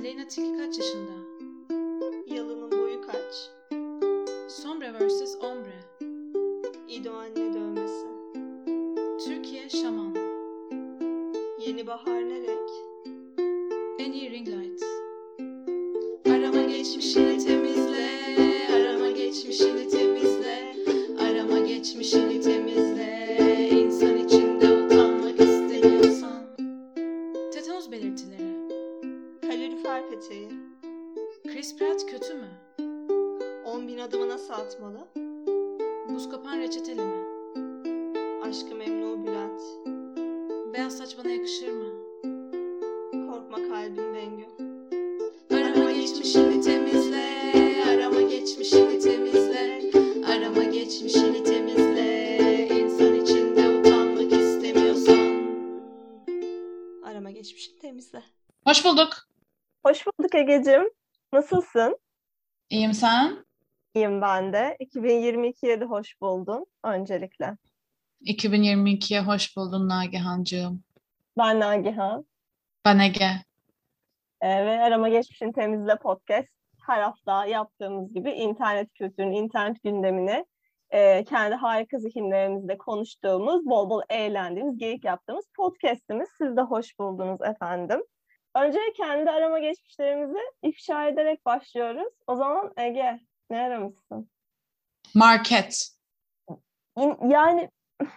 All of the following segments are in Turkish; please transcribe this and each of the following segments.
Aleyna Tilki kaç yaşında? Yalının boyu kaç? Sombre vs. Ombre. İdo anne dövmesi. Türkiye Şaman. Yeni bahar ne renk? En iyi ring Egecim. Nasılsın? İyiyim sen? İyiyim ben de. 2022'ye de hoş buldun öncelikle. 2022'ye hoş buldun Nagihancığım. Ben Nagihan. Ben Ege. Ee, ve Arama Geçmişini Temizle podcast her hafta yaptığımız gibi internet kültürünü, internet gündemini e, kendi harika zihinlerimizle konuştuğumuz, bol bol eğlendiğimiz, geyik yaptığımız podcastimiz. Siz de hoş buldunuz efendim. Önce kendi arama geçmişlerimizi ifşa ederek başlıyoruz. O zaman Ege, ne aramışsın? Market. Yani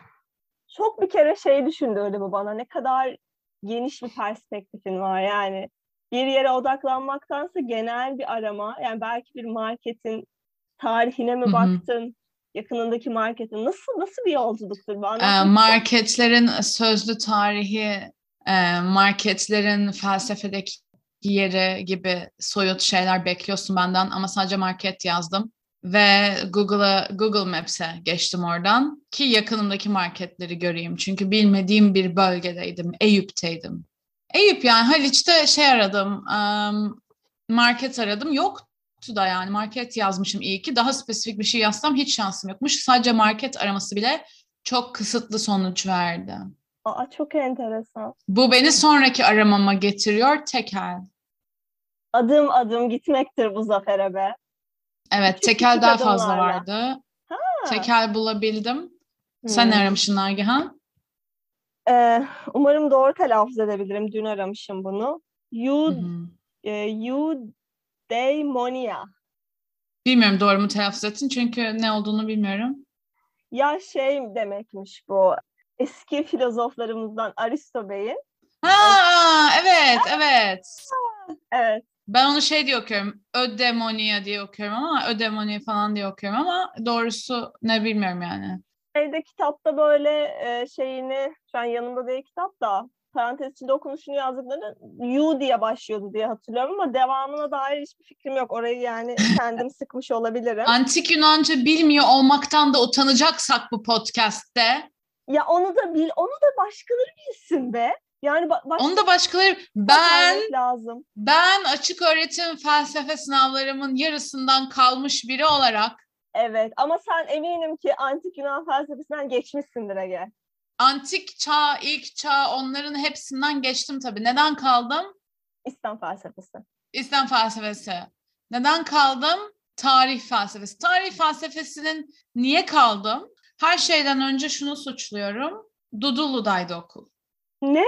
çok bir kere şey düşündürdü bu bana. Ne kadar geniş bir perspektifin var yani. Bir yere odaklanmaktansa genel bir arama. Yani belki bir marketin tarihine mi baktın? Yakınındaki marketin nasıl nasıl bir yolculuktur bu? Ee, marketlerin sözlü tarihi, marketlerin felsefedeki yeri gibi soyut şeyler bekliyorsun benden ama sadece market yazdım. Ve Google'a Google Maps'e geçtim oradan ki yakınımdaki marketleri göreyim. Çünkü bilmediğim bir bölgedeydim. Eyüp'teydim. Eyüp yani Haliç'te şey aradım. market aradım. Yoktu da yani market yazmışım iyi ki. Daha spesifik bir şey yazsam hiç şansım yokmuş. Sadece market araması bile çok kısıtlı sonuç verdi. Aa, çok enteresan. Bu beni sonraki aramama getiriyor tekel. Adım adım gitmektir bu zafere be. Evet Küçük tekel küçük daha fazla adımlarla. vardı. Ha. Tekel bulabildim. Sen Hmm. aramışsın Nagihan? Ee, umarım doğru telaffuz edebilirim. Dün aramışım bunu. You, hı. e, eudaimonia. Bilmiyorum doğru mu telaffuz ettin çünkü ne olduğunu bilmiyorum. Ya şey demekmiş bu. Eski filozoflarımızdan Aristo Bey'in. Ha evet evet. Evet. Ben onu şey diye okuyorum. Ödemonia diye okuyorum ama ödemonia falan diye okuyorum ama doğrusu ne bilmiyorum yani. Şeyde kitapta böyle e, şeyini, şu an yanımda değil kitap da parantez içinde okunuşunu yazdıkları you diye başlıyordu diye hatırlıyorum ama devamına dair hiçbir fikrim yok. Orayı yani kendim sıkmış olabilirim. Antik Yunanca bilmiyor olmaktan da utanacaksak bu podcast'te. Ya onu da bil, onu da başkaları bilsin be. Yani ba- başka Onu da başkaları ben lazım. ben açık öğretim felsefe sınavlarımın yarısından kalmış biri olarak Evet ama sen eminim ki antik Yunan felsefesinden geçmişsindir Ege. antik çağ, ilk çağ onların hepsinden geçtim tabii. Neden kaldım? İslam felsefesi. İslam felsefesi. Neden kaldım? Tarih felsefesi. Tarih felsefesinin niye kaldım? Her şeyden önce şunu suçluyorum. Dudullu'daydı okul. Ne?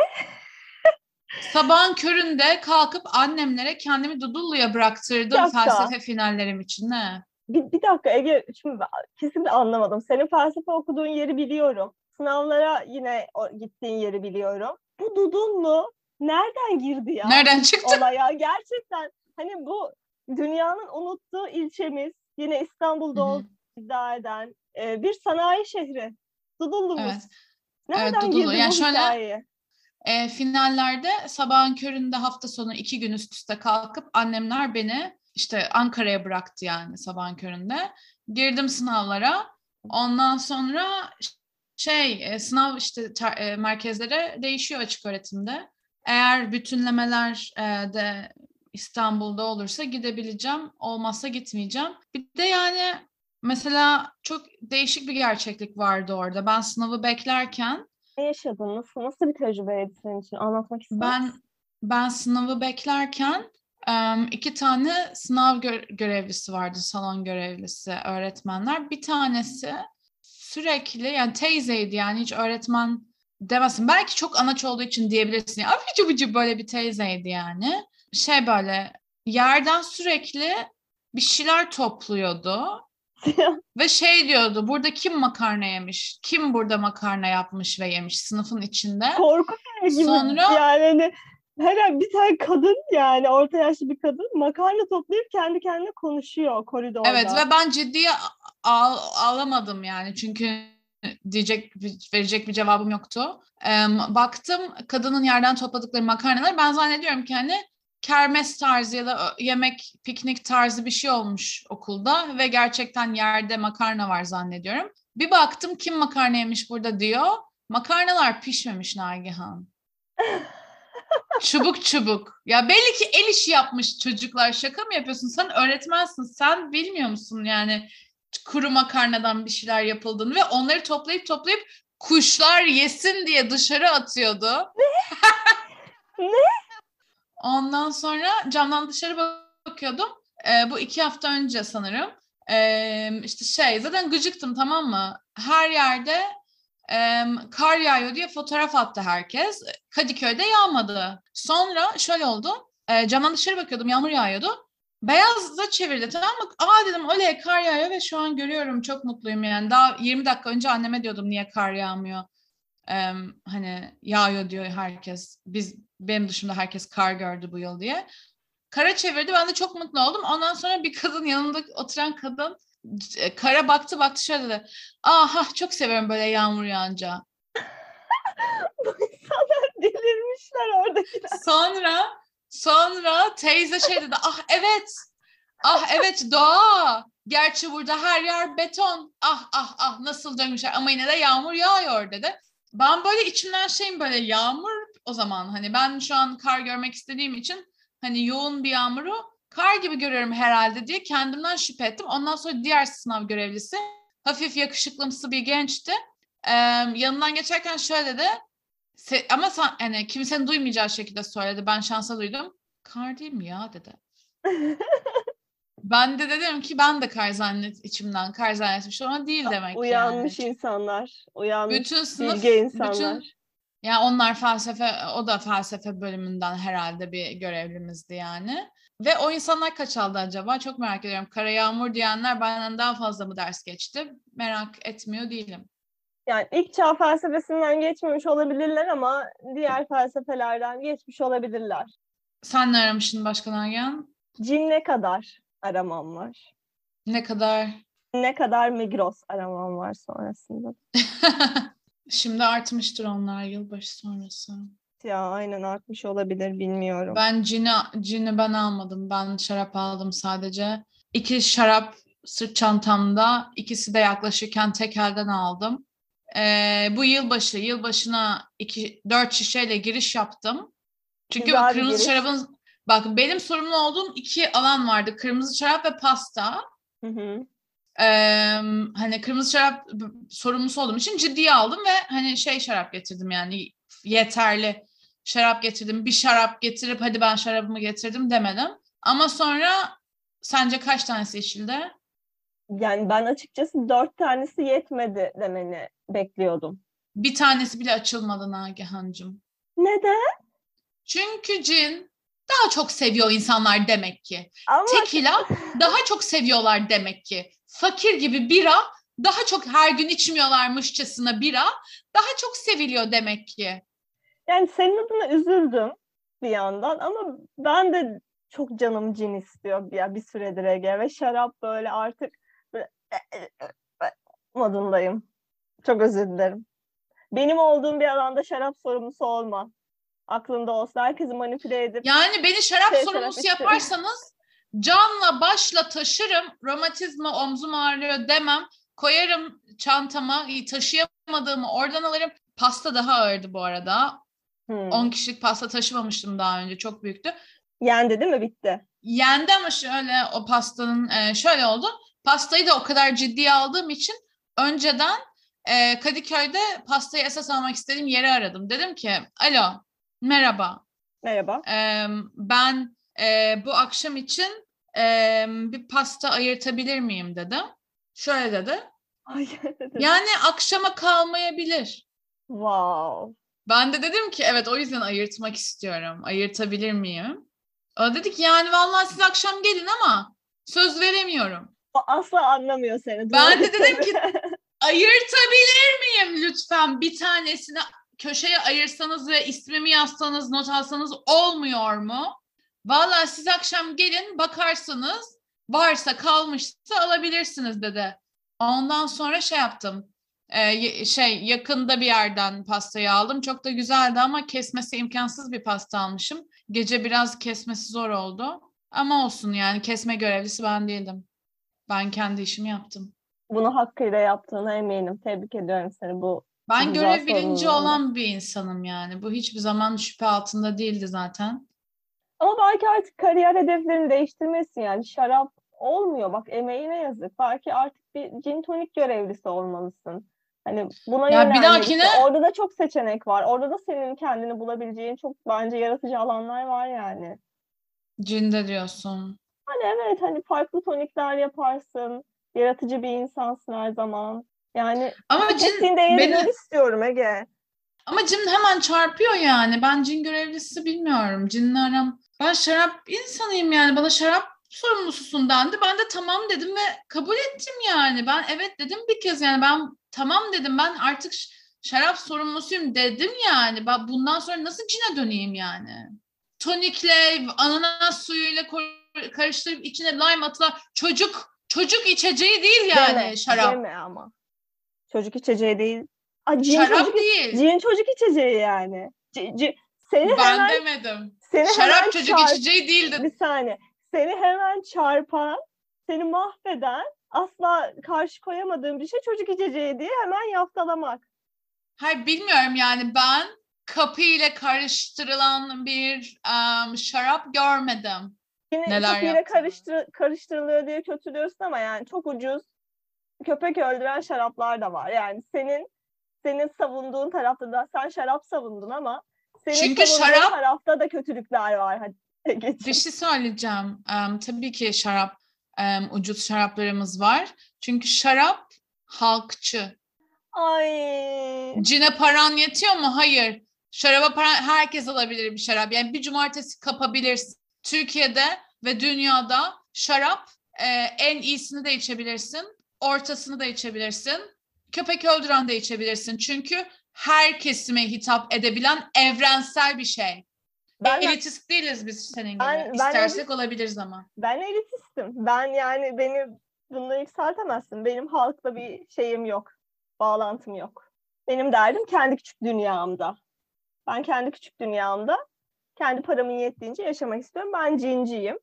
Sabahın köründe kalkıp annemlere kendimi Dudullu'ya bıraktırdım felsefe finallerim için. Ne? Bir, bir dakika Ege, şimdi kesinlikle anlamadım. Senin felsefe okuduğun yeri biliyorum. Sınavlara yine o, gittiğin yeri biliyorum. Bu Dudullu nereden girdi ya? Nereden çıktı? Olaya gerçekten hani bu dünyanın unuttuğu ilçemiz yine İstanbul'da Hı hı. olduğunu iddia eden e, bir sanayi şehri. Dudullu'muz. Evet. Nereden Dudullu. girdi Yani bu şöyle- hikayeye? E, finallerde sabahın köründe hafta sonu iki gün üst üste kalkıp annemler beni işte Ankara'ya bıraktı yani sabahın köründe. Girdim sınavlara. Ondan sonra şey e, sınav işte ter- e, merkezlere değişiyor açık öğretimde. Eğer bütünlemeler e, de İstanbul'da olursa gidebileceğim. Olmazsa gitmeyeceğim. Bir de yani mesela çok değişik bir gerçeklik vardı orada. Ben sınavı beklerken Ne yaşadın? Nasıl, nasıl bir tecrübeydi senin için? Anlatmak ister Ben ben sınavı beklerken iki tane sınav gö- görevlisi vardı, salon görevlisi, öğretmenler. Bir tanesi sürekli yani teyzeydi yani hiç öğretmen demezsin. Belki çok anaç olduğu için diyebilirsin. Ya, abici bucu böyle bir teyzeydi yani. Şey böyle yerden sürekli bir şeyler topluyordu. Ve şey diyordu, burada kim makarna yemiş? Kim burada makarna yapmış ve yemiş sınıfın içinde? Korku filmi gibi Sonra- yani hani her bir tane kadın yani orta yaşlı bir kadın makarna toplayıp kendi kendine konuşuyor koridorda. Evet ve ben ciddiye al, alamadım yani çünkü diyecek verecek bir cevabım yoktu. Em, baktım kadının yerden topladıkları makarnalar ben zannediyorum ki hani kermes tarzı ya da yemek piknik tarzı bir şey olmuş okulda ve gerçekten yerde makarna var zannediyorum. Bir baktım kim makarna yemiş burada diyor. Makarnalar pişmemiş Nagihan. Çubuk çubuk. Ya belli ki el işi yapmış çocuklar. Şaka mı yapıyorsun? Sen öğretmensin. Sen bilmiyor musun yani kuru makarnadan bir şeyler yapıldığını ve onları toplayıp toplayıp kuşlar yesin diye dışarı atıyordu. Ne? Ondan sonra camdan dışarı bakıyordum. Ee, bu iki hafta önce sanırım. Ee, işte şey zaten gıcıktım tamam mı? Her yerde em, kar yağıyor diye fotoğraf attı herkes. Kadıköy'de yağmadı. Sonra şöyle oldu. E, camdan dışarı bakıyordum yağmur yağıyordu. Beyazla çevirdi tamam mı? Aa dedim oley kar yağıyor ve şu an görüyorum çok mutluyum yani. Daha 20 dakika önce anneme diyordum niye kar yağmıyor. Em, hani yağıyor diyor herkes. Biz benim dışımda herkes kar gördü bu yıl diye. Kara çevirdi ben de çok mutlu oldum. Ondan sonra bir kadın yanımda oturan kadın e, kara baktı baktı şöyle dedi. Aha çok seviyorum böyle yağmur yağınca. Bu insanlar delirmişler oradakiler. Sonra sonra teyze şey dedi. Ah evet. Ah evet doğa. Gerçi burada her yer beton. Ah ah ah nasıl dönmüşler ama yine de yağmur yağıyor dedi. Ben böyle içimden şeyim böyle yağmur o zaman hani ben şu an kar görmek istediğim için hani yoğun bir yağmuru kar gibi görüyorum herhalde diye kendimden şüphe ettim. Ondan sonra diğer sınav görevlisi hafif yakışıklımsı bir gençti. Ee, yanından geçerken şöyle dedi. Se- ama sen, yani kimsenin duymayacağı şekilde söyledi. Ben şansa duydum. Kar değil mi ya dedi. Ben de dedim ki ben de kar zannet içimden kar zannetmişim ama değil demek Uyanmış yani. insanlar. Uyanmış Bütün sınıf, bilge insanlar. bütün ya onlar felsefe, o da felsefe bölümünden herhalde bir görevlimizdi yani. Ve o insanlar kaç aldı acaba? Çok merak ediyorum. Kara yağmur diyenler benden daha fazla mı ders geçti? Merak etmiyor değilim. Yani ilk çağ felsefesinden geçmemiş olabilirler ama diğer felsefelerden geçmiş olabilirler. Sen ne aramışsın Başkan Ergen? Cin ne kadar aramam var. Ne kadar? Ne kadar Migros aramam var sonrasında. Şimdi artmıştır onlar yılbaşı sonrası. Ya aynen artmış olabilir bilmiyorum. Ben cini, cini ben almadım. Ben şarap aldım sadece. İki şarap sırt çantamda. İkisi de yaklaşırken tek elden aldım. Ee, bu yılbaşı, yılbaşına iki, dört şişeyle giriş yaptım. Çünkü Güzel bir kırmızı şarabın... Bak benim sorumlu olduğum iki alan vardı. Kırmızı şarap ve pasta. Hı hı. Ee, hani kırmızı şarap sorumlusu olduğum için ciddiye aldım ve hani şey şarap getirdim yani yeterli şarap getirdim. Bir şarap getirip hadi ben şarabımı getirdim demedim. Ama sonra sence kaç tanesi içildi? Yani ben açıkçası dört tanesi yetmedi demeni bekliyordum. Bir tanesi bile açılmadı Nagihan'cığım. Neden? Çünkü cin daha çok seviyor insanlar demek ki. Ama Tekila daha çok seviyorlar demek ki. Fakir gibi bira daha çok her gün içmiyorlarmışçasına bira daha çok seviliyor demek ki. yani senin adına üzüldüm bir yandan ama ben de çok canım cin istiyor ya bir süredir Ege ve şarap böyle artık böyle modundayım. Çok özür dilerim. Benim olduğum bir alanda şarap sorumlusu olma. Aklında olsun. Herkesi manipüle edip Yani beni şarap Şey, sorumlusu şarap yaparsanız canla başla taşırım. Romatizma omzum ağrıyor demem. Koyarım çantama taşıyamadığımı oradan alırım. Pasta daha ağırdı bu arada. Hmm. 10 kişilik pasta taşımamıştım daha önce. Çok büyüktü. yendi değil mi? Bitti. Yendi ama şöyle o pastanın e, şöyle oldu. Pastayı da o kadar ciddiye aldığım için önceden e, Kadıköy'de pastayı esas almak istediğim yeri aradım. Dedim ki alo merhaba Merhaba. Eee, ben e, bu akşam için e, bir pasta ayırtabilir miyim dedi. Şöyle dedi. Ay, Yani akşama kalmayabilir. wow. Ben de dedim ki evet o yüzden ayırtmak istiyorum. Ayırtabilir miyim? O dedi ki yani vallahi siz akşam gelin ama söz veremiyorum. O asla anlamıyor seni. Ben de dedim ki ayırtabilir miyim lütfen? Bir tanesini köşeye ayırsanız ve ismimi yazsanız, not alsanız olmuyor mu? Vallahi siz akşam gelin bakarsanız varsa kalmışsa alabilirsiniz dedi. Ondan sonra şey yaptım. Ee, şey yakında bir yerden pastayı aldım. Çok da güzeldi ama kesmesi imkansız bir pasta almışım. Gece biraz kesmesi zor oldu. Ama olsun yani kesme görevlisi ben değildim. Ben kendi işimi yaptım. Bunu hakkıyla yaptığına eminim. Tebrik ediyorum seni bu. Ben görev bilinci olan bir insanım yani. Bu hiçbir zaman şüphe altında değildi zaten. Ama belki artık kariyer hedeflerini değiştirmesin yani. Şarap olmuyor. Bak emeğine yazık. Belki artık bir gin tonik görevlisi olmalısın. Hani buna Ya bir dahakine- Orada da çok seçenek var. Orada da senin kendini bulabileceğin çok bence yaratıcı alanlar var yani. Cinde diyorsun. Hani evet hani farklı tonikler yaparsın. Yaratıcı bir insansın her zaman. Yani Ama cin, ettiğin değeri beni- istiyorum Ege. ama cin hemen çarpıyor yani. Ben cin görevlisi bilmiyorum. Cinle aram. Ben şarap insanıyım yani. Bana şarap sorumlususun dendi. Ben de tamam dedim ve kabul ettim yani. Ben evet dedim bir kez yani. Ben tamam dedim. Ben artık şarap sorumlusuyum dedim yani. Ben bundan sonra nasıl cine döneyim yani? Tonikle, ananas suyuyla karıştırıp içine lime atılan çocuk çocuk içeceği değil yani Deme, şarap. Deme ama. Çocuk içeceği değil. Aa, cin Şarap çocuk, değil. cin çocuk içeceği yani. C- c- seni Ben hemen, demedim. seni hemen Şarap çocuk çarp- içeceği değil dedim. Bir saniye. Seni hemen çarpan, seni mahveden, asla karşı koyamadığın bir şey çocuk içeceği diye hemen yaftalamak. Hayır bilmiyorum yani ben kapı ile karıştırılan bir em, şarap görmedim. Yine Neler kapıyla yaptın? karıştır, karıştırılıyor diye kötülüyorsun ama yani çok ucuz köpek öldüren şaraplar da var. Yani senin senin savunduğun tarafta da sen şarap savundun ama senin Çünkü şarap- tarafta da kötülükler var. Hadi geçin. Bir şey söyleyeceğim. Em, tabii ki şarap, em, ucuz şaraplarımız var. Çünkü şarap halkçı. Ay. Cine paran yetiyor mu? Hayır. Şaraba paran herkes alabilir bir şarap. Yani bir cumartesi kapabilirsin. Türkiye'de ve dünyada şarap e, en iyisini de içebilirsin. Ortasını da içebilirsin. Köpek öldüren de içebilirsin. Çünkü her kesime hitap edebilen evrensel bir şey. Ben, Elitist değiliz biz senin gibi. Ben- ben İstersek olabiliriz ama. ben elitistim. Ben yani beni bununla yükseltemezsin. Benim halkla bir şeyim yok. Bağlantım yok. Benim derdim kendi küçük dünyamda. Ben kendi küçük dünyamda kendi paramın yettiğince yaşamak istiyorum. Ben cinciyim.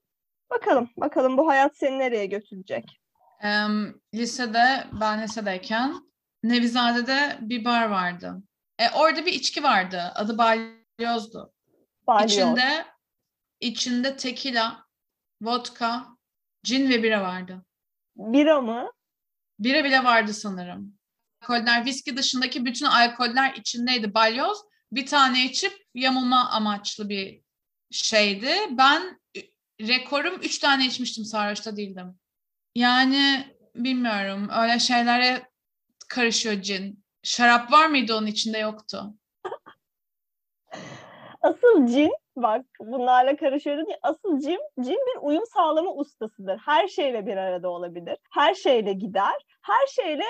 Bakalım, bakalım bu hayat seni nereye götürecek? Em, lisede, ben lisedeyken Nevizade'de bir bar vardı. E, orada bir içki vardı. Adı Balyoz'du. Balyoz. İçinde, içinde tekila, vodka, cin ve bira vardı. Bira mı? Bira bile vardı sanırım. Alkoller, viski dışındaki bütün alkoller içindeydi. Balyoz bir tane içip yamulma amaçlı bir şeydi. Ben rekorum üç tane içmiştim sarhoşta değildim. Yani bilmiyorum öyle şeylere karışıyor cin. Şarap var mıydı onun içinde yoktu. Asıl cin, bak bunlarla karışıyoruz ya, asıl cin, cin bir uyum sağlama ustasıdır. Her şeyle bir arada olabilir. Her şeyle gider. Her şeyle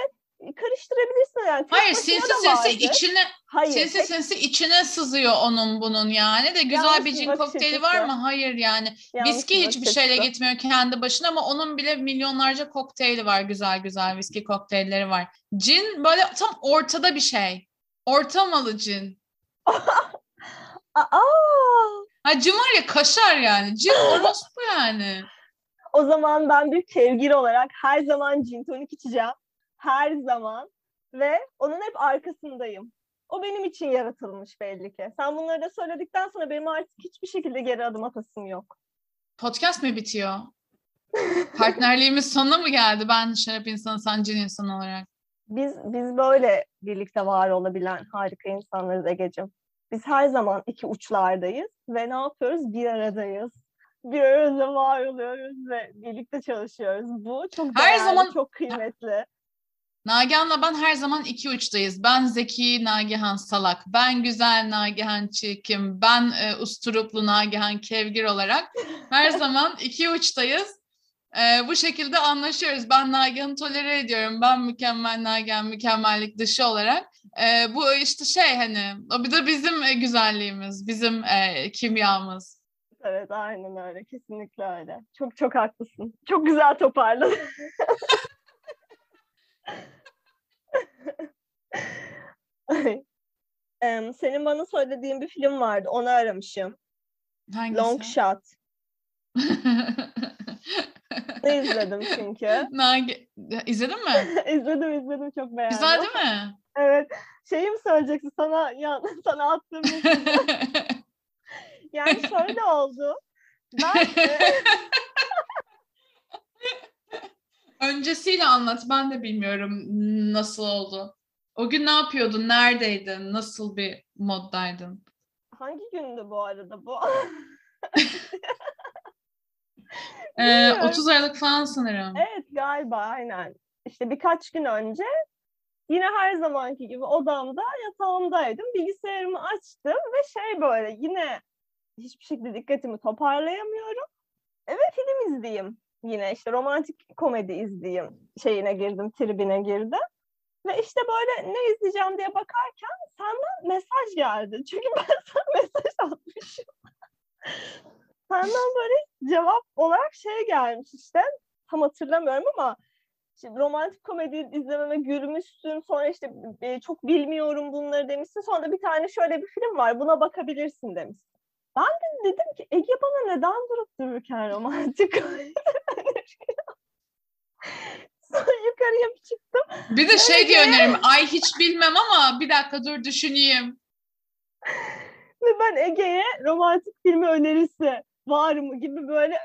karıştırabilirsin yani. Tek Hayır sinsi sinsi içine Hayır, sinsi tek- sinsi içine sızıyor onun bunun yani de güzel Yanlış bir cin kokteyli var mı? Hayır yani. yanlış Viski bir hiçbir bakış şeyle gitmiyor kendi başına ama onun bile milyonlarca kokteyli var. Güzel güzel viski kokteylleri var. Cin böyle tam ortada bir şey. Orta malı cin. Aa, Ha cin var ya kaşar yani. Cin orospu yani. o zaman ben bir kevgir olarak her zaman gin tonik içeceğim. Her zaman. Ve onun hep arkasındayım. O benim için yaratılmış belli ki. Sen bunları da söyledikten sonra benim artık hiçbir şekilde geri adım atasım yok. Podcast mı bitiyor? Partnerliğimiz sonuna mı geldi? Ben şarap insanı, sen cin insanı olarak. Biz biz böyle birlikte var olabilen harika insanlarız Egeciğim. Biz her zaman iki uçlardayız ve ne yapıyoruz? Bir aradayız. bir arada var oluyoruz ve birlikte çalışıyoruz. Bu çok Her değerli, zaman- çok kıymetli. Nagihan'la ben her zaman iki uçtayız. Ben zeki, Nagihan salak. Ben güzel, Nagihan çirkin. Ben e, usturuplu, Nagihan kevgir olarak her zaman iki uçtayız. E, bu şekilde anlaşıyoruz. Ben Nagihan'ı tolere ediyorum. Ben mükemmel Nagihan, mükemmellik dışı olarak. E, bu işte şey hani, o bir de bizim e, güzelliğimiz, bizim e, kimyamız. Evet aynen öyle. Kesinlikle öyle. Çok çok haklısın. Çok güzel toparladın. Ay. Em, senin bana söylediğin bir film vardı. Onu aramışım. Hangisi? Long Shot. Ne izledim çünkü. Nagi... İzledin mi? izledim izledim çok beğendim. Güzel değil mi? Evet. Şeyi mi söyleyeceksin sana ya sana attığım bir. Yani şöyle oldu. Ben e, Öncesiyle anlat. Ben de bilmiyorum nasıl oldu. O gün ne yapıyordun? Neredeydin? Nasıl bir moddaydın? hangi gündü bu arada bu? Ee, Bilmiyorum. 30 Aralık falan sanırım. Evet galiba aynen. İşte birkaç gün önce yine her zamanki gibi odamda yatağımdaydım. Bilgisayarımı açtım ve şey böyle yine hiçbir şekilde dikkatimi toparlayamıyorum. E, Ve film izleyeyim. Yine işte romantik komedi izleyeyim şeyine girdim, tribine girdim. Ve işte böyle ne izleyeceğim diye bakarken senden mesaj geldi. Çünkü ben sana mesaj atmışım. senden böyle cevap olarak şey gelmiş işte. Tam hatırlamıyorum ama işte romantik komedi izlememe gülmüşsün. Sonra işte çok bilmiyorum bunları demişsin. Sonra bir tane şöyle bir film var. Buna bakabilirsin demişsin. Ben de dedim ki Ege bana neden durup dururken romantik yukarıya bir çıktım. Bir de şey Evet. diye öneririm. Ay hiç bilmem ama bir dakika dur düşüneyim. Ve ben Ege'ye romantik filmi önerisi var mı gibi böyle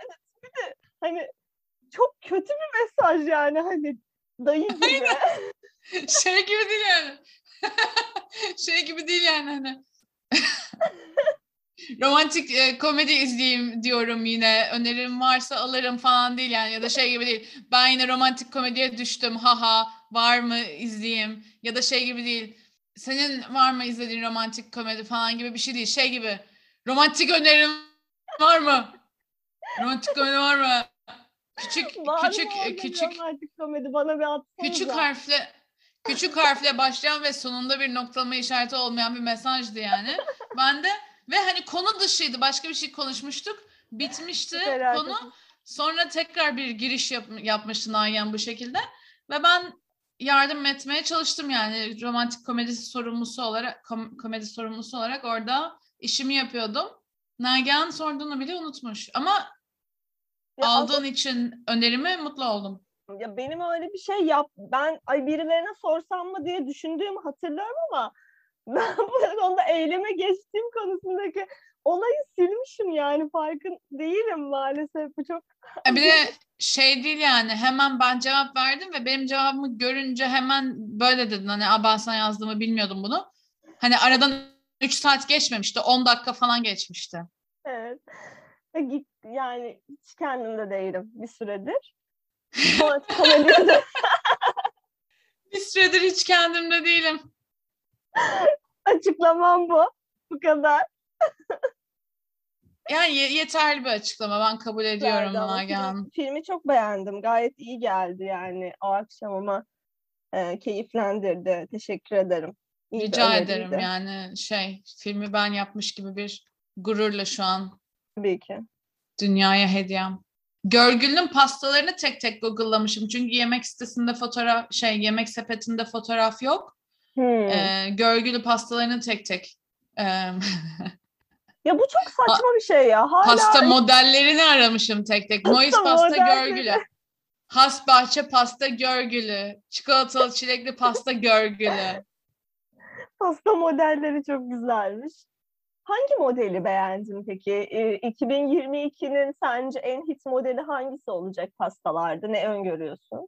bir de hani çok kötü bir mesaj yani hani dayı gibi. Şey gibi değil yani. şey gibi değil yani hani. Romantik e, komedi izleyeyim diyorum yine. Önerim varsa alırım falan değil yani. Ya da şey gibi değil. Ben yine romantik komediye düştüm. Haha var mı izleyeyim. Ya da şey gibi değil. Senin var mı izlediğin romantik komedi falan gibi bir şey değil. Şey gibi. Romantik önerim var mı? Romantik komedi var mı? Küçük Var küçük küçük romantik komedi bana bir atsanıza. Küçük harfle küçük harfle başlayan ve sonunda bir noktalama işareti olmayan bir mesajdı yani. Ben de ve hani konu dışıydı. Başka bir şey konuşmuştuk. Bitmişti Süper konu. Sonra tekrar bir giriş yap, yapmıştı Nagihan bu şekilde. Ve ben yardım etmeye çalıştım yani romantik komedisi sorumlusu olarak kom- komedi sorumlusu olarak orada işimi yapıyordum. Nagihan sorduğunu bile unutmuş. Ama Ya aldığın için önerimi mutlu oldum. Ya benim öyle bir şey yap ben ay birilerine sorsam mı diye düşündüğümü hatırlıyorum ama ben bu konuda eyleme geçtiğim konusundaki olayı silmişim yani farkın değilim maalesef bu çok E Bir de şey değil yani hemen ben cevap verdim ve benim cevabımı görünce hemen böyle dedin hani "Aa, ben sana yazdığımı bilmiyordum bunu. Hani aradan 3 saat geçmemişti 10 dakika falan geçmişti. evet Ve git yani hiç kendimde değilim bir süredir. Bir süredir hiç kendimde değilim. açıklamam bu. Bu kadar. Yani ye- yeterli bir açıklama ben kabul ediyorum Nagihan. film- filmi çok beğendim. Gayet iyi geldi yani o akşam ama e, keyiflendirdi. Teşekkür ederim. İyi Rica ederim yani şey filmi ben yapmış gibi bir gururla şu an Tabii ki. dünyaya hediyem. Görgül'ün pastalarını tek tek Google'lamışım. Çünkü yemek sitesinde fotoğraf şey yemek sepetinde fotoğraf yok. Hmm. Ee, görgülü pastalarını tek tek e, Ya bu çok saçma bir şey ya. Hala pasta modellerini aramışım tek tek. Mois pasta modelleri. görgülü. Has bahçe pasta görgülü. Çikolatalı çilekli pasta görgülü. pasta modelleri çok güzelmiş. Hangi modeli beğendin peki? Ee, 2022'nin sence en hit modeli hangisi olacak pastalarda? Ne öngörüyorsun?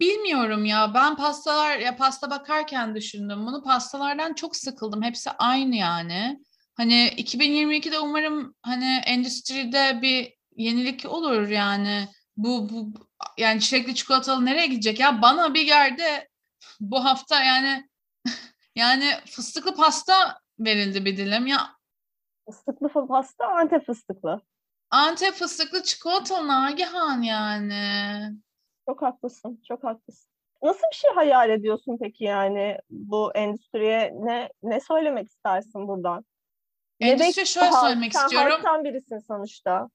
Bilmiyorum ya. Ben pastalar ya pasta bakarken düşündüm bunu. Pastalardan çok sıkıldım. Hepsi aynı yani. Hani 2022'de umarım hani endüstride bir yenilik olur yani. Bu, bu yani çilekli çikolatalı nereye gidecek ya? Bana bir yerde bu hafta yani yani fıstıklı pasta verildi bir dilim. Ya Fıstıklı pasta Antep fıstıklı. Antep fıstıklı çikolatalı Nagihan yani. Çok haklısın, çok haklısın. Nasıl bir şey hayal ediyorsun peki yani bu endüstriye ne ne söylemek istersin buradan? Endüstriye şöyle Halk- söylemek sen istiyorum. halktan birisin sonuçta.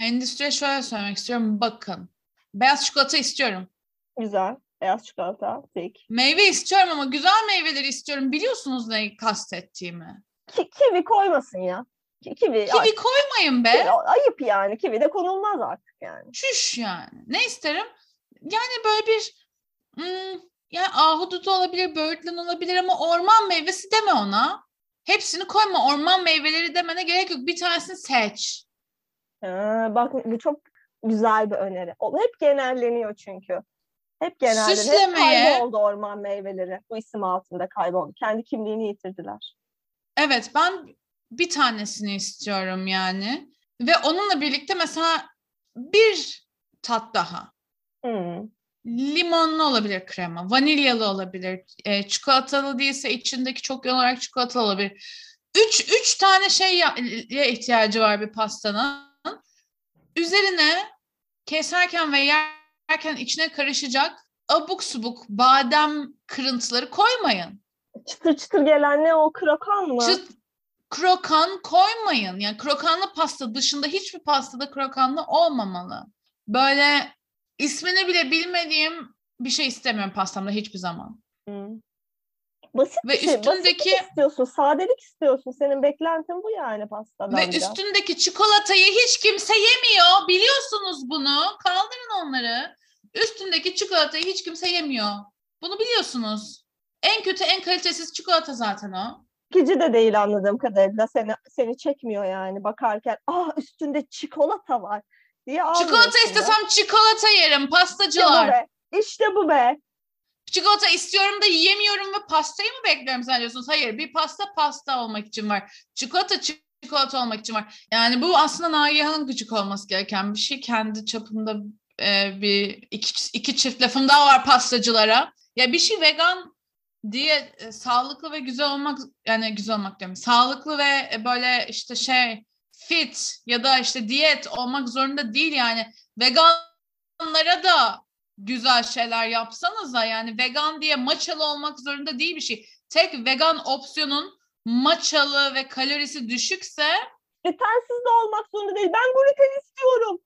Endüstriye şöyle söylemek istiyorum. Bakın. Beyaz çikolata istiyorum. Güzel. Beyaz çikolata, tik. Meyve istiyorum ama güzel meyveleri istiyorum. Biliyorsunuz neyi kastettiğimi. Ki, kivi koymasın ya. Ki, kivi, Kivi koymayın be. ay- ayıp yani. Kivi de konulmaz artık yani. Şuş yani. Ne isterim? Yani böyle bir hmm, yani ahududu olabilir, böğürtlen olabilir ama orman meyvesi deme ona. Hepsini koyma. Orman meyveleri demene gerek yok. Bir tanesini seç. Ha, bak bu çok güzel bir öneri. O hep genelleniyor çünkü. Hep. Hep Süslemeye- kayboldu orman meyveleri. Bu isim altında kayboldu. Kendi kimliğini yitirdiler. Evet ben bir tanesini istiyorum yani. Ve onunla birlikte mesela bir tat daha. Hmm. Limonlu olabilir krema, vanilyalı olabilir, e, çikolatalı değilse içindeki çok yoğun olarak çikolatalı olabilir. Üç, üç tane şey ya ihtiyacı var bir pastanın. Üzerine keserken ve yerken içine karışacak abuk subuk badem kırıntıları koymayın. Çıtır çıtır gelen ne o krokan mı? Çıt, krokan koymayın. Yani krokanlı pasta dışında hiçbir pastada krokanlı olmamalı. Böyle ismini bile bilmediğim bir şey istemiyorum pastamda hiçbir zaman. Hmm. Basit Ve bir şey. üstündeki- Basitlik istiyorsun. Sadelik istiyorsun. Senin beklentin bu yani pastadan Ve üstündeki çikolatayı hiç kimse yemiyor. Biliyorsunuz bunu. Kaldırın onları. Üstündeki çikolatayı hiç kimse yemiyor. Bunu biliyorsunuz. En kötü, en kalitesiz çikolata zaten o. Çekici de değil anladığım kadarıyla. Seni, seni çekmiyor yani bakarken. Ah üstünde çikolata var diye Çikolata istesem çikolata yerim. İşte bu Pastacılar. be. İşte bu be. Çikolata istiyorum da yiyemiyorum ve pastayı mı bekliyorum zannediyorsunuz? Hayır bir pasta pasta olmak için var. Çikolata çikolata olmak için var. Yani bu aslında Nagihan'ın gıcık olması gereken bir şey. Kendi çapımda e, bir iki, iki çift lafım daha var pastacılara. Ya bir şey vegan diye e, sağlıklı ve güzel olmak yani güzel olmak diyorum. Sağlıklı ve e, böyle işte şey fit ya da işte diyet olmak zorunda değil yani. Veganlara da güzel şeyler yapsanız da yani vegan diye maçalı olmak zorunda değil bir şey. Tek vegan opsiyonun maçalı ve kalorisi düşükse Glutensiz de olmak zorunda değil. Ben gluten istiyorum.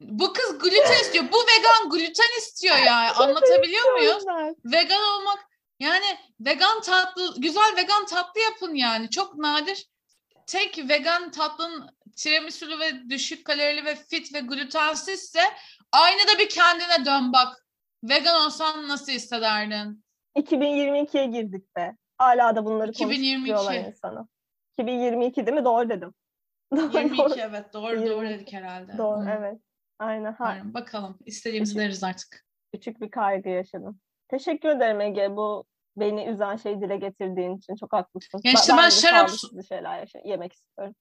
bu kız gluten istiyor. Bu vegan gluten istiyor ya. Anlatabiliyor muyuz? Vegan olmak yani vegan tatlı güzel vegan tatlı yapın yani. Çok nadir. Tek vegan tatlının tiramisu'lu ve düşük kalorili ve fit ve glutensizse aynada bir kendine dön bak. Vegan olsan nasıl hissederdin? 2022'ye girdik be. Hala da bunları 2022. konuşturuyorlar insana. 2022 değil mi? Doğru dedim. Doğru, 22 evet doğru doğru 22. dedik herhalde. Doğru Hı, evet. Aynen. Ha, umarım. Bakalım. İstediğimizi deriz artık. küçük bir kaygı yaşadım. Teşekkür ederim Ege. Bu beni üzen şeyi dile getirdiğin için çok haklısın. Ya işte ben de şarap- şeyler yemek istiyorum.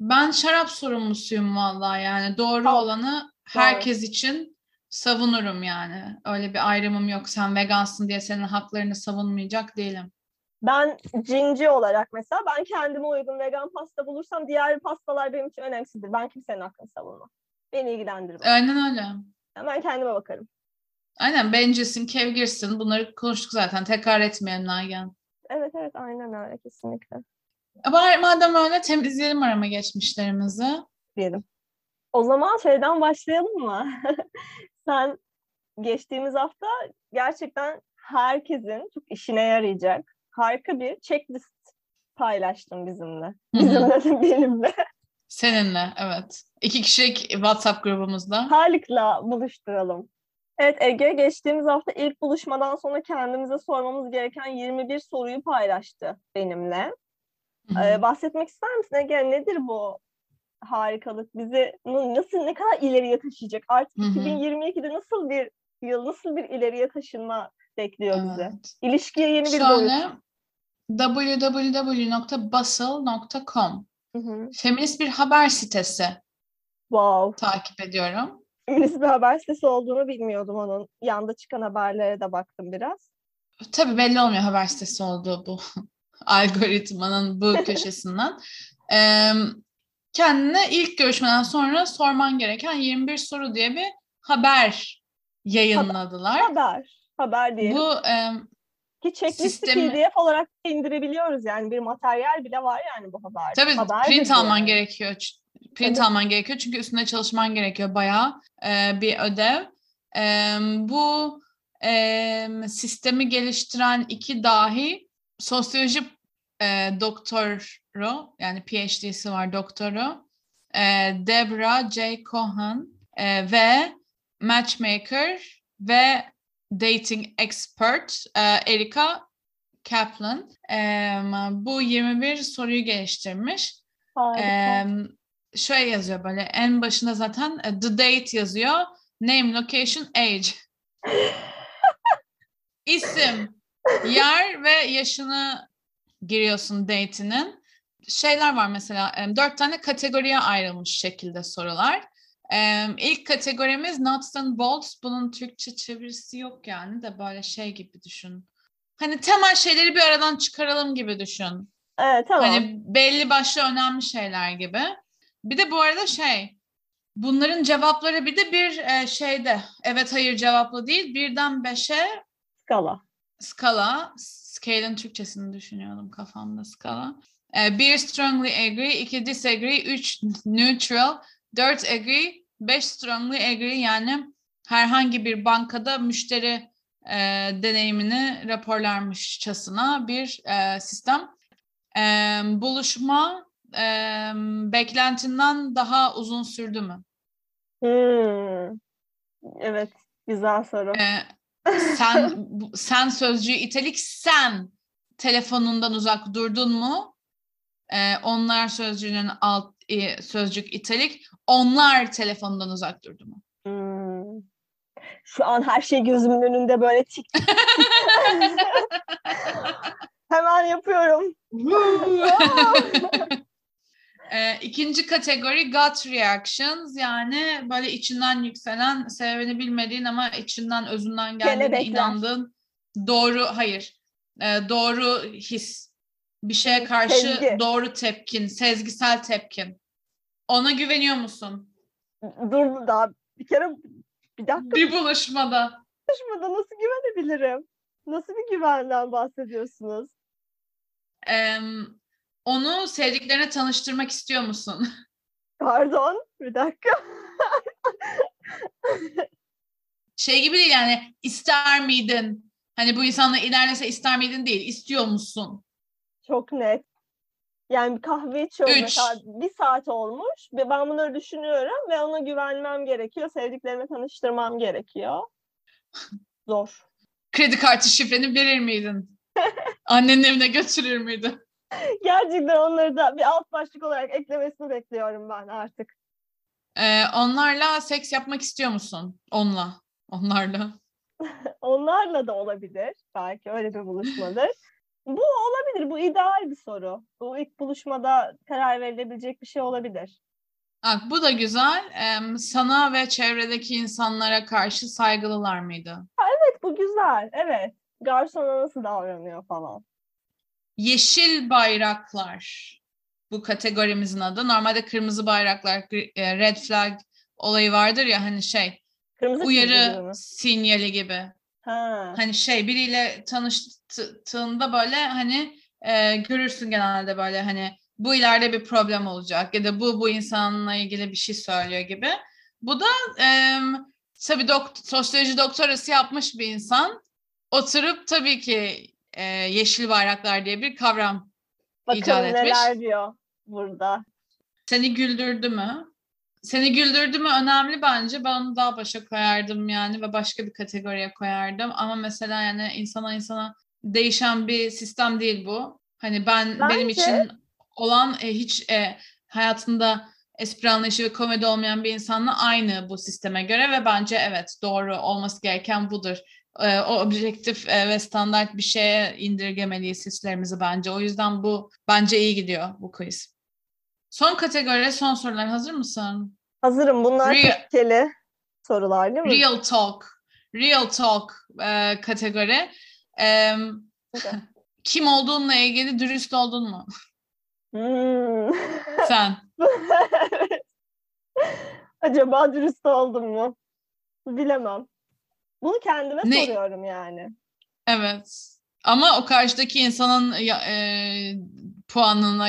Ben şarap sorumlusuyum vallahi yani. Doğru Tamam. olanı herkes için savunurum yani. Öyle bir ayrımım yok. Sen vegansın diye senin haklarını savunmayacak değilim. Ben cinci olarak mesela ben kendime uygun vegan pasta bulursam diğer pastalar benim için önemsizdir. Ben kimsenin hakkını savunmam. Beni ilgilendirmez. Aynen öyle. Ben kendime bakarım. Aynen bencilsin, kevgirsin. Bunları konuştuk zaten. Tekrar etmeyelim Nagihan. Evet evet aynen öyle kesinlikle. Bari madem öyle temizleyelim arama geçmişlerimizi. diyelim. O zaman şeyden başlayalım mı? Sen geçtiğimiz hafta gerçekten herkesin çok işine yarayacak harika bir checklist paylaştın bizimle. Bizimle de benimle. Seninle evet. İki kişilik WhatsApp grubumuzda. Halik'la buluşturalım. Evet Ege geçtiğimiz hafta ilk buluşmadan sonra kendimize sormamız gereken 21 soruyu paylaştı benimle. Ee, bahsetmek ister misin Ege? Nedir bu harikalık? Bizi nasıl ne kadar ileriye taşıyacak? Artık Hı hı. 2022'de nasıl bir yıl, nasıl bir ileriye taşınma bekliyor bizi? Evet. İlişkiye yeni bir boyut. Www.bustle.com. Hı hı. Feminist bir haber sitesi Wow. takip ediyorum. Feminist bir haber sitesi olduğunu bilmiyordum onun. Yanda çıkan haberlere de baktım biraz. Tabii belli olmuyor haber sitesi olduğu bu algoritmanın bu köşesinden. Ee, kendine ilk görüşmeden sonra sorman gereken 21 soru diye bir haber yayınladılar. Haber. Haber diyelim. Bu e, Ki checklisti sistemi- PDF olarak indirebiliyoruz yani bir materyal bile var yani bu haberde. tabii Haberdir print alman yani. gerekiyor. Print Tabii. alman gerekiyor çünkü üstünde çalışman gerekiyor bayağı e, bir ödev. E, bu e, sistemi geliştiren iki dahi sosyoloji e, doktoru yani PhD'si var doktoru e, Debra J. Cohen e, ve matchmaker ve dating expert e, Erika Kaplan e, bu 21 soruyu geliştirmiş. Harika. E, şöyle yazıyor böyle en başında zaten e, the date yazıyor. Name, location, age. İsim, yer ve yaşını giriyorsun date'inin. Şeyler var mesela e, dört tane kategoriye ayrılmış şekilde sorular. E, ilk kategorimiz nuts and bolts. Bunun Türkçe çevirisi yok yani de böyle şey gibi düşün. Hani temel şeyleri bir aradan çıkaralım gibi düşün. Evet tamam. Hani belli başlı önemli şeyler gibi. Bir de bu arada şey, bunların cevapları bir de bir e, şeyde, evet hayır cevaplı değil, birden beşe Skala. skala, scale'in Türkçesini düşünüyordum kafamda skala. E, bir strongly agree, iki disagree, üç neutral, dört agree, beş strongly agree yani herhangi bir bankada müşteri e, deneyimini raporlarmışçasına bir e, sistem. E, buluşma e, beklentinden daha uzun sürdü mü? Hmm. Evet. Güzel soru. E, sen sen sözcüğü italik sen telefonundan uzak durdun mu? E, onlar sözcüğünün alt e, sözcük italik onlar telefondan uzak durdu mu? Hmm. Şu an her şey gözümün önünde böyle tik. Hemen yapıyorum. E, ikinci kategori gut reactions. Yani böyle içinden yükselen sebebini bilmediğin ama içinden özünden geldiğine inandığın doğru hayır. E, doğru his. Bir şeye karşı Sezgi. doğru tepkin sezgisel tepkin. Ona güveniyor musun? Dur daha bir kere bir dakika. Bir buluşmada. Konuşmadan nasıl güvenebilirim? Nasıl bir güvenden bahsediyorsunuz? e, onu sevdiklerine tanıştırmak istiyor musun Pardon bir dakika. şey gibi değil yani ister miydin hani bu insanla ilerlese ister miydin değil istiyor musun Çok net. Yani kahve içiyoruz Üç. mesela bir saat olmuş ve ben bunları düşünüyorum ve ona güvenmem gerekiyor. Sevdiklerime tanıştırmam gerekiyor. Zor. kredi kartı şifreni verir miydin? Annenin evine götürür müydün? Gerçekten onları da bir alt başlık olarak eklemesini bekliyorum ben artık. Ee, onlarla seks yapmak istiyor musun? Onunla. Onlarla. Onlarla da olabilir. Belki öyle bir buluşmadır. Bu olabilir. Bu ideal bir soru. Bu ilk buluşmada karar verilebilecek bir şey olabilir. Bak, bu da güzel. Ee, sana ve çevredeki insanlara karşı saygılılar mıydı? Evet bu güzel. Evet. Garsona nasıl davranıyor falan. Yeşil bayraklar. Bu kategorimizin adı. Normalde kırmızı bayraklar, e, red flag olayı vardır ya hani şey Kırmızı uyarı sinyali gibi. Ha. hani şey biriyle tanıştığında böyle hani e, görürsün genelde böyle hani bu ileride bir problem olacak ya da bu bu insanla ilgili bir şey söylüyor gibi. Bu da e, tabii dok- sosyoloji doktorası yapmış bir insan oturup tabii ki e, yeşil bayraklar diye bir kavram Bakın icat etmiş. neler diyor burada. Seni güldürdü mü? Seni güldürdü mü önemli bence. Ben onu daha başa koyardım yani ve başka bir kategoriye koyardım. Ama mesela yani insana insana değişen bir sistem değil bu. Hani ben benim Bence- için olan e, hiç e, hayatında espri anlayışı ve komedi olmayan bir insanla aynı bu sisteme göre ve bence evet doğru olması gereken budur. E, o objektif e, ve standart bir şeye indirgemeliyiz hislerimizi bence. O yüzden bu bence iyi gidiyor bu quiz. Son kategori, son sorular. Hazır mısın? Hazırım. Bunlar Real- tehlikeli sorular değil mi? Real talk. Real talk e, kategori. E, Okay. kim olduğunla ilgili dürüst oldun mu? Hmm. Sen. Acaba dürüst oldum mu? Bilemem. Bunu kendime Ne- soruyorum yani. Evet. Ama o karşıdaki insanın e, puanına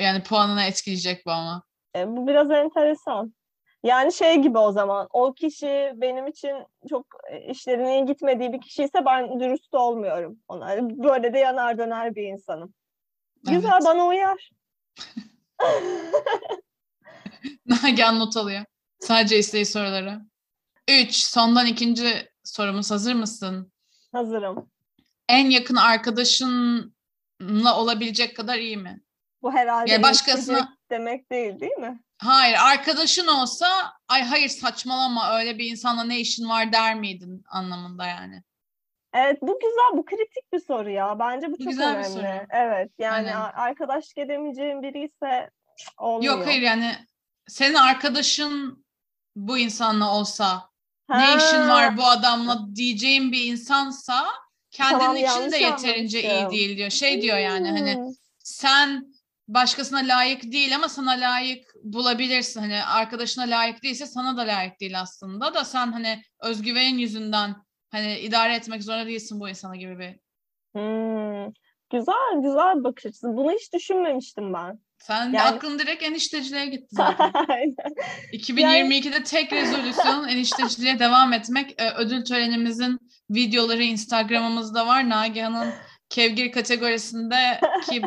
yani puanına etkileyecek bu ama. E, bu biraz enteresan. Yani şey gibi o zaman. O kişi benim için çok e, işlerinin iyi gitmediği bir kişiyse ben dürüst olmuyorum ona. Böyle de yanar döner bir insanım. Güzel Evet. bana uyar. Nagihan not alıyor. Sadece isteği soruları. Üç. Sondan ikinci sorumuz. Hazır mısın? Hazırım. En yakın arkadaşınla olabilecek kadar iyi mi? Bu herhalde Ya başkasına- demek değil değil mi? Hayır. Arkadaşın olsa ay hayır saçmalama öyle bir insanla ne işin var der miydin anlamında yani. Evet bu güzel, bu kritik bir soru ya. Bence bu Bu çok güzel bir önemli. soru. Evet yani Aynen. arkadaşlık edemeyeceğim biri ise olmuyor. Yok hayır yani senin arkadaşın bu insanla olsa ne Ha, işin var bu adamla diyeceğin bir insansa kendinin Tamam, için de yeterince iyi anlamışım. değil diyor. Şey diyor yani hani Hmm. sen başkasına layık değil ama sana layık bulabilirsin. Hani arkadaşına layık değilse sana da layık değil aslında da sen hani özgüvenin yüzünden hani idare etmek zorunda değilsin bu insana gibi bir. Hmm. Güzel, güzel bakış açısı. Bunu hiç düşünmemiştim ben. Sen Yani- aklın direkt enişteciliğe gitti zaten. Aynen. 2022'de tek rezolüsyon enişteciliğe devam etmek. Ödül törenimizin videoları Instagram'ımızda var. Nagihan'ın Kevgir kategorisinde ki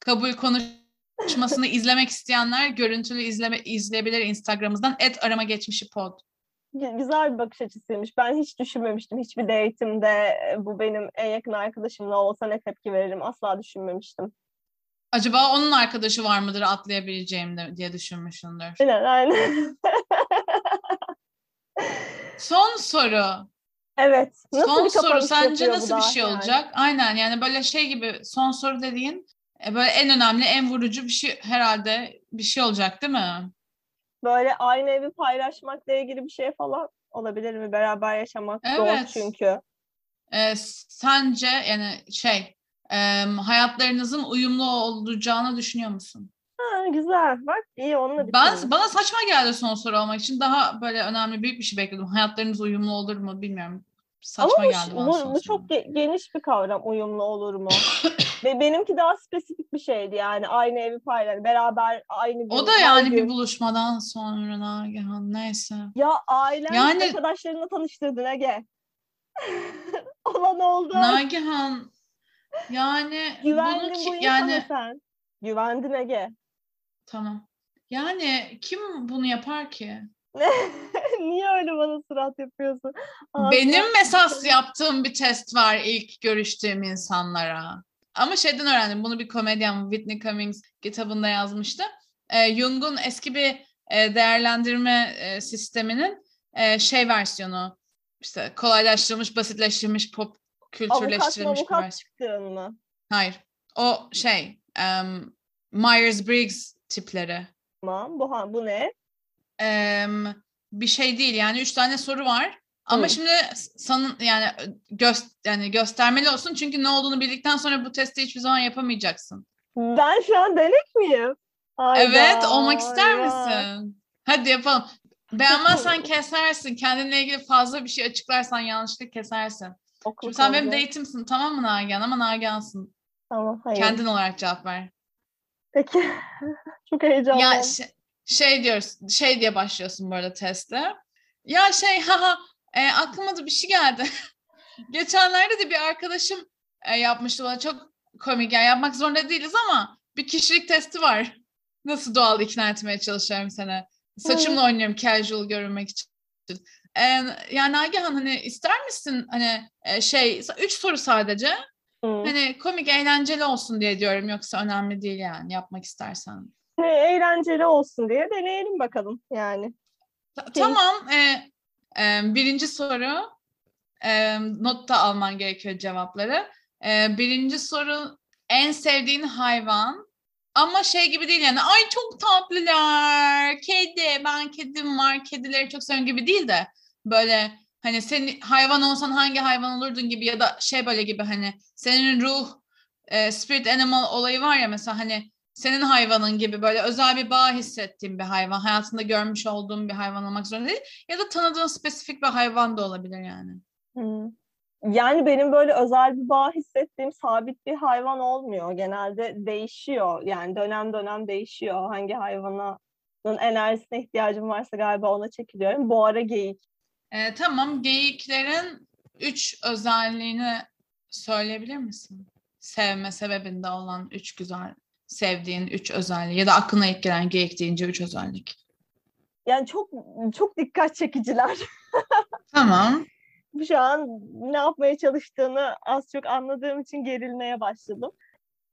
kabul konuşmasını izlemek isteyenler görüntülü izleme izleyebilir Instagram'ımızdan. Et arama geçmişi pod. Gü- Güzel bir bakış açısıymış. Ben hiç düşünmemiştim. Hiçbir date'imde e, bu benim en yakın arkadaşımla olsa ne tepki veririm asla düşünmemiştim. Acaba onun arkadaşı var mıdır atlayabileceğim de, diye düşünmüşsündür. Aynen, aynen. Son soru. Evet. Nasıl son soru sence nasıl bir şey yani? olacak? Aynen yani böyle şey gibi son soru dediğin e, böyle en önemli, en vurucu bir şey herhalde bir şey olacak değil mi? Böyle aynı evi paylaşmakla ilgili bir şey falan olabilir mi? Beraber yaşamak zor Evet. çünkü. E, sence yani şey e, hayatlarınızın uyumlu olacağını düşünüyor musun? Ha, güzel. Bak iyi onunla Ben bana saçma geldi son soru olmak için daha böyle önemli büyük bir şey bekledim. Hayatlarınız uyumlu olur mu bilmiyorum. Saçma Ama bu, geldi bana bu, son bu çok ge- geniş bir kavram uyumlu olur mu? Ve benimki daha spesifik bir şeydi yani aynı evi paylaş, beraber aynı gün, O da yani bir gün. buluşmadan sonra Nagihan neyse. Ya ailen Yani- arkadaşlarınla tanıştırdın Ege. Olan oldu. Nagihan yani Güvendin bunu bu ki, insana yani sen. Güvendin Ege. tamam. Yani kim bunu yapar ki? Niye öyle bana surat yapıyorsun? Ağzına- Benim esas yaptığım bir test var ilk görüştüğüm insanlara. Ama şeyden öğrendim. Bunu bir komedyen Whitney Cummings kitabında yazmıştı. Ee, Jung'un eski bir e, değerlendirme e, sisteminin e, şey versiyonu. işte kolaylaştırılmış, basitleştirilmiş, pop Avukat kültürleştirilmiş bir avukat çıktığın mı? Hayır. O şey em, Myers-Briggs tipleri. Tamam. Bu, bu ne? Em, bir şey değil yani üç tane soru var. Ama Hı. şimdi sanın yani göz yani göstermeli olsun çünkü ne olduğunu bildikten sonra bu testi hiçbir zaman yapamayacaksın. Ben şu an denek miyim? Hayda, evet, olmak ister vay. misin? Hadi yapalım. Beğenmezsen kesersin. Kendinle ilgili fazla bir şey açıklarsan yanlışlıkla kesersin. Okul Şimdi sen benim date'imsin tamam mı Nagihan? Ama Nagihan'sın. Tamam, hayır. Kendin olarak cevap ver. Peki. Çok heyecanlı. Ya şey, şey diyoruz, şey diye başlıyorsun bu arada teste. Ya şey haha e, aklıma da bir şey geldi. Geçenlerde de bir arkadaşım e, yapmıştı bana çok komik. Yani yapmak zorunda değiliz ama bir kişilik testi var. Nasıl doğal ikna etmeye çalışıyorum seni. Saçımla oynuyorum casual görünmek için. E, yani Nagihan hani ister misin hani e, şey üç soru sadece Hı. hani komik eğlenceli olsun diye diyorum yoksa önemli değil yani yapmak istersen. Ne, eğlenceli olsun diye deneyelim bakalım yani. Ta- Tamam. e, e, birinci soru. e, not da alman gerekiyor cevapları. E, birinci soru en sevdiğin hayvan ama şey gibi değil yani ay çok tatlılar kedi ben kedim var kedileri çok seviyorum gibi değil de böyle hani senin hayvan olsan hangi hayvan olurdun gibi ya da şey böyle gibi hani senin ruh e, spirit animal olayı var ya mesela hani senin hayvanın gibi böyle özel bir bağ hissettiğin bir hayvan hayatında görmüş olduğun bir hayvan olmak zorunda değil ya da tanıdığın spesifik bir hayvan da olabilir yani. Yani benim böyle özel bir bağ hissettiğim sabit bir hayvan olmuyor. Genelde değişiyor. Yani dönem dönem değişiyor. Hangi hayvanın enerjisine ihtiyacım varsa galiba ona çekiliyorum. Bu ara geyik. Ee, tamam. Geyiklerin üç özelliğini söyleyebilir misin? Sevme sebebinde olan üç güzel sevdiğin üç özelliği ya da aklına ilk gelen geyik deyince üç özellik. Yani çok çok dikkat çekiciler. tamam şu an ne yapmaya çalıştığını az çok anladığım için gerilmeye başladım.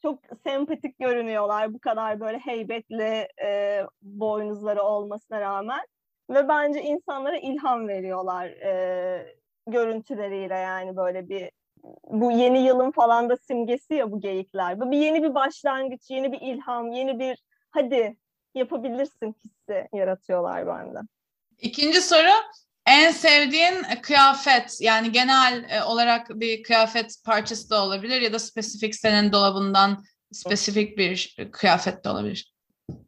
Çok sempatik görünüyorlar bu kadar böyle heybetli e, boynuzları olmasına rağmen. Ve bence insanlara ilham veriyorlar e, görüntüleriyle yani böyle bir bu yeni yılın falan da simgesi ya bu geyikler. Bu bir yeni bir başlangıç, yeni bir ilham, yeni bir hadi yapabilirsin hissi yaratıyorlar bende. İkinci soru en sevdiğin kıyafet yani genel e, olarak bir kıyafet parçası da olabilir ya da spesifik senin dolabından spesifik bir kıyafet de olabilir.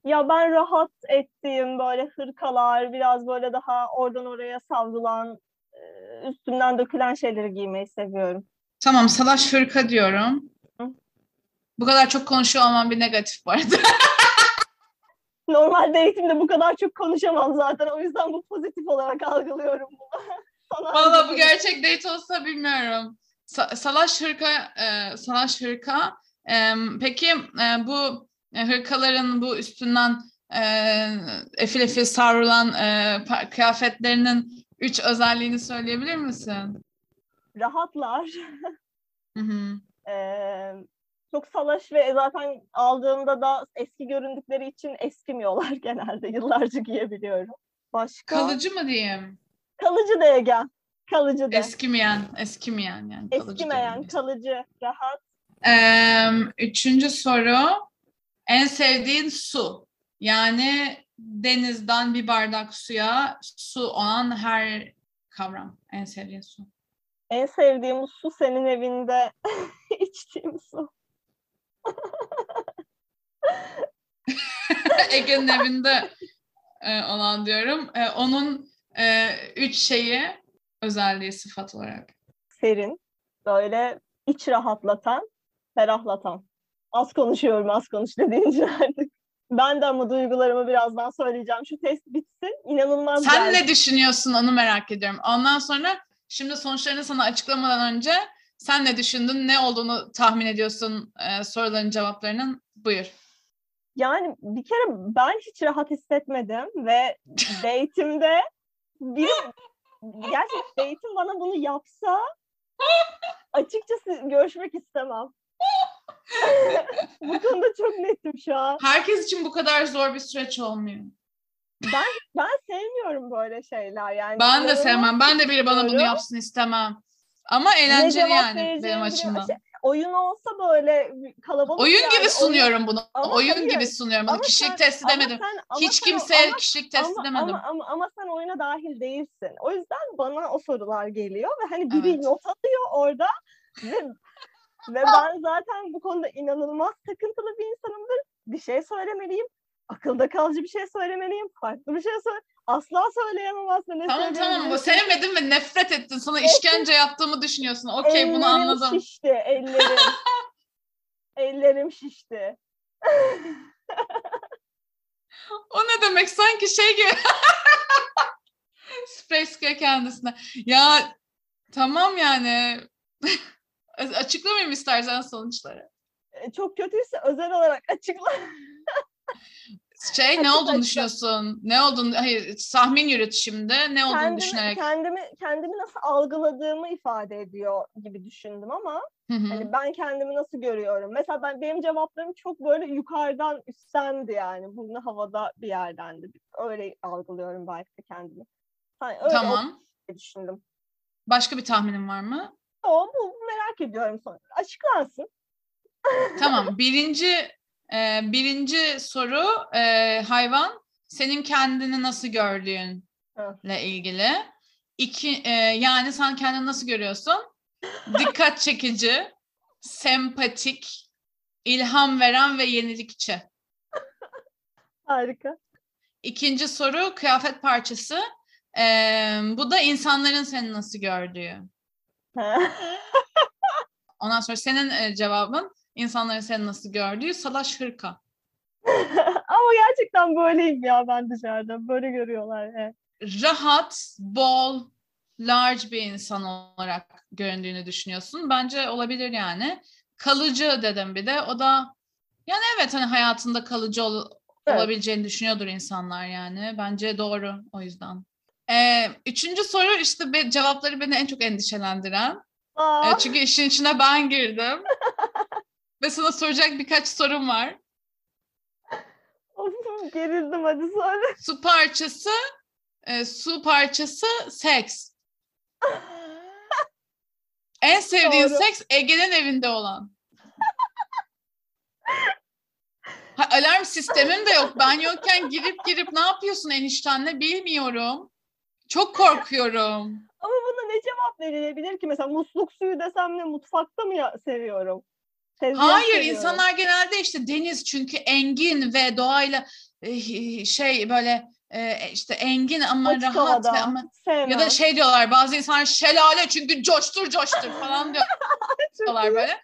Ya ben rahat ettiğim böyle hırkalar, biraz böyle daha oradan oraya savrulan, üstümden dökülen şeyleri giymeyi seviyorum. Tamam, salaş hırka diyorum. Hı? Bu kadar çok konuşuyor olman bir negatif bu arada. Normalde eğitimde bu kadar çok konuşamam zaten. O yüzden bu pozitif olarak algılıyorum bunu. Valla bu gerçek date olsa bilmiyorum. Sa- salaş hırka, e, salaş hırka. E, peki e, bu e, hırkaların bu üstünden e, efil efil savrulan e, kıyafetlerinin üç özelliğini söyleyebilir misin? Rahatlar. Hı hı. E, çok salaş ve zaten aldığımda da eski göründükleri için eskimiyorlar genelde. Yıllarca giyebiliyorum. Başka? Kalıcı mı diyeyim? Kalıcı da Egen. Kalıcı da. Eskimeyen, eskimeyen yani. Kalıcı Eskimeyen, kalıcı, rahat. Ee, üçüncü soru. En sevdiğin su. Yani denizden bir bardak suya su olan her kavram. En sevdiğin su. En sevdiğim su senin evinde içtiğim su. Ege'nin evinde e, olan diyorum. E, onun e, üç şeyi özelliği sıfat olarak. Serin, böyle iç rahatlatan, ferahlatan. Az konuşuyorum, az konuş dediğince artık. Ben de ama duygularımı birazdan söyleyeceğim. Şu test bitsin. İnanılmaz Sen geldi. ne düşünüyorsun onu merak ediyorum. Ondan sonra şimdi sonuçlarını sana açıklamadan önce sen ne düşündün? Ne olduğunu tahmin ediyorsun e, soruların cevaplarının? Buyur. Yani bir kere ben hiç rahat hissetmedim ve date'imde bir gerçekten date'im bana bunu yapsa açıkçası görüşmek istemem. bu konuda çok netim şu an. Herkes için bu kadar zor bir süreç olmuyor. Ben ben sevmiyorum böyle şeyler yani. Ben de sevmem. Ben de biri bana bunu yapsın istemem. Ama eğlenceli yani benim açımdan. Şey, oyun olsa böyle kalabalık Oyun yani, gibi sunuyorum oyun... bunu. Ama oyun hayır, gibi sunuyorum bunu. Kişilik sen, testi demedim. Sen, Hiç kimseye ama, kişilik testi ama, demedim. Ama, ama, ama sen oyuna dahil değilsin. O yüzden bana o sorular geliyor ve hani biri evet. not alıyor orada ve ve ben zaten bu konuda inanılmaz takıntılı bir insanımdır. Bir şey söylemeliyim. Akılda kalıcı bir şey söylemeliyim. Farklı bir şey söyle asla söyleyemem aslında. tamam tamam bu sevmedin ve nefret ettin. Sana işkence yaptığımı düşünüyorsun. Okey bunu anladım. Ellerim şişti ellerim. ellerim şişti. o ne demek sanki şey gibi. Space kendisine. Ya tamam yani. Açıklamayayım istersen sonuçları. E, çok kötüyse özel olarak açıkla. Şey ne olduğunu düşünüyorsun? Ne olduğunu hayır tahmin yürüt şimdi. Ne olduğunu kendimi, düşünerek. Kendimi kendimi nasıl algıladığımı ifade ediyor gibi düşündüm ama hani ben kendimi nasıl görüyorum? Mesela ben benim cevaplarım çok böyle yukarıdan üsttendi yani. Burnu havada bir yerdendi. Öyle algılıyorum belki de kendimi. Hani öyle tamam. düşündüm. Başka bir tahminin var mı? O bu merak ediyorum sonra. Açıklansın. Tamam. Birinci e, birinci soru e, hayvan senin kendini nasıl gördüğünle ilgili. İki, e, yani sen kendini nasıl görüyorsun? Dikkat çekici, sempatik, ilham veren ve yenilikçi. Harika. İkinci soru kıyafet parçası. Ee, bu da insanların seni nasıl gördüğü. Ondan sonra senin e, cevabın insanların seni nasıl gördüğü salaş hırka. Ama gerçekten böyleyim ya ben dışarıda. Böyle görüyorlar. Evet. Rahat, bol, large bir insan olarak göründüğünü düşünüyorsun. Bence olabilir yani. Kalıcı dedim bir de. O da yani evet hani hayatında kalıcı ol, evet. olabileceğini düşünüyordur insanlar yani. Bence doğru o yüzden. Ee, üçüncü soru işte be, cevapları beni en çok endişelendiren. Ee, çünkü işin içine ben girdim. Ve sana soracak birkaç sorum var. Of, gerildim hadi söyle. Su parçası, e, su parçası seks. en sevdiğin Doğru. seks Ege'nin evinde olan. Ha, alarm sistemim de yok. Ben yokken girip girip ne yapıyorsun eniştenle bilmiyorum. Çok korkuyorum. Ama buna ne cevap verilebilir ki? Mesela musluk suyu desem ne mutfakta mı ya seviyorum? Tezgah Hayır seviyorum. insanlar genelde işte deniz çünkü engin ve doğayla şey böyle işte engin ama Açık rahat ve ama Sevmem. ya da şey diyorlar bazı insanlar şelale çünkü coştur coştur falan diyorlar böyle.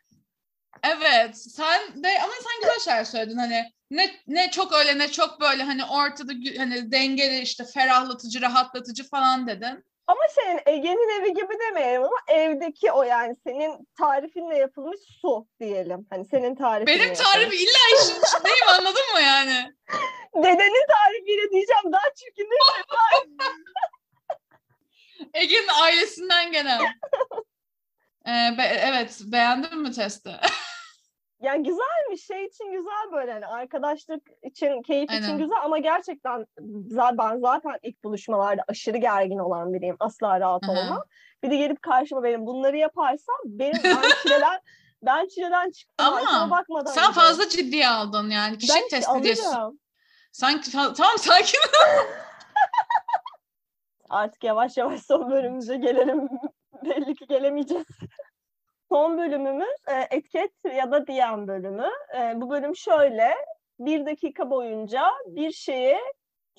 Evet sen de ama sen güzel şeyler söyledin hani ne ne çok öyle ne çok böyle hani ortada hani dengeli işte ferahlatıcı rahatlatıcı falan dedin. Ama senin Ege'nin evi gibi demeyelim ama evdeki o yani senin tarifinle yapılmış su diyelim. Hani senin tarifin. Benim tarif illa işin içindeyim anladın mı yani? Dedenin tarifiyle diyeceğim daha çirkin değil mi? Ege'nin ailesinden gelen. Ee, be, evet beğendin mi testi? yani güzelmiş şey için güzel böyle hani arkadaşlık için keyif Aynen. için güzel ama gerçekten ben zaten ilk buluşmalarda aşırı gergin olan biriyim asla rahat olmam. Bir de gelip karşıma benim bunları yaparsam benim ben çileden ben çileden çıktım. Ama bakmadan sen gidiyorum. fazla ciddiye aldın yani kişi ben testi diyorsun. Sanki tamam sakin Artık yavaş yavaş son bölümümüze gelelim. Belli ki gelemeyeceğiz. Son bölümümüz e, etiket ya da diyen bölümü. E, bu bölüm şöyle. Bir dakika boyunca bir şeyi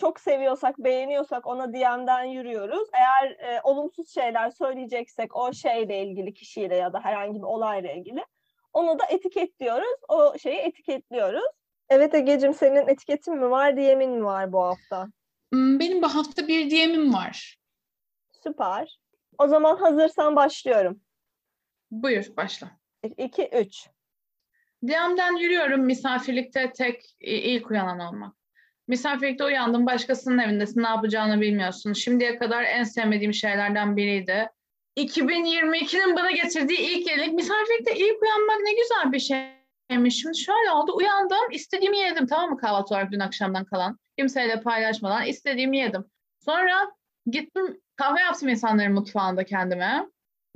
çok seviyorsak, beğeniyorsak ona DM'den yürüyoruz. Eğer e, olumsuz şeyler söyleyeceksek o şeyle ilgili, kişiyle ya da herhangi bir olayla ilgili onu da etiketliyoruz. O şeyi etiketliyoruz. Evet Ege'cim senin etiketin mi var, DM'in mi var bu hafta? Hmm, benim bu hafta bir DM'im var. Süper. O zaman hazırsan başlıyorum. Buyur başla. 2, 3. DM'den yürüyorum misafirlikte tek ilk uyanan olmak. Misafirlikte uyandım başkasının evindesin ne yapacağını bilmiyorsun. Şimdiye kadar en sevmediğim şeylerden biriydi. 2022'nin bana getirdiği ilk yenilik misafirlikte ilk uyanmak ne güzel bir şeymiş. Şimdi şöyle oldu uyandım istediğimi yedim tamam mı kahvaltı olarak dün akşamdan kalan. Kimseyle paylaşmadan istediğimi yedim. Sonra gittim kahve yaptım insanların mutfağında kendime.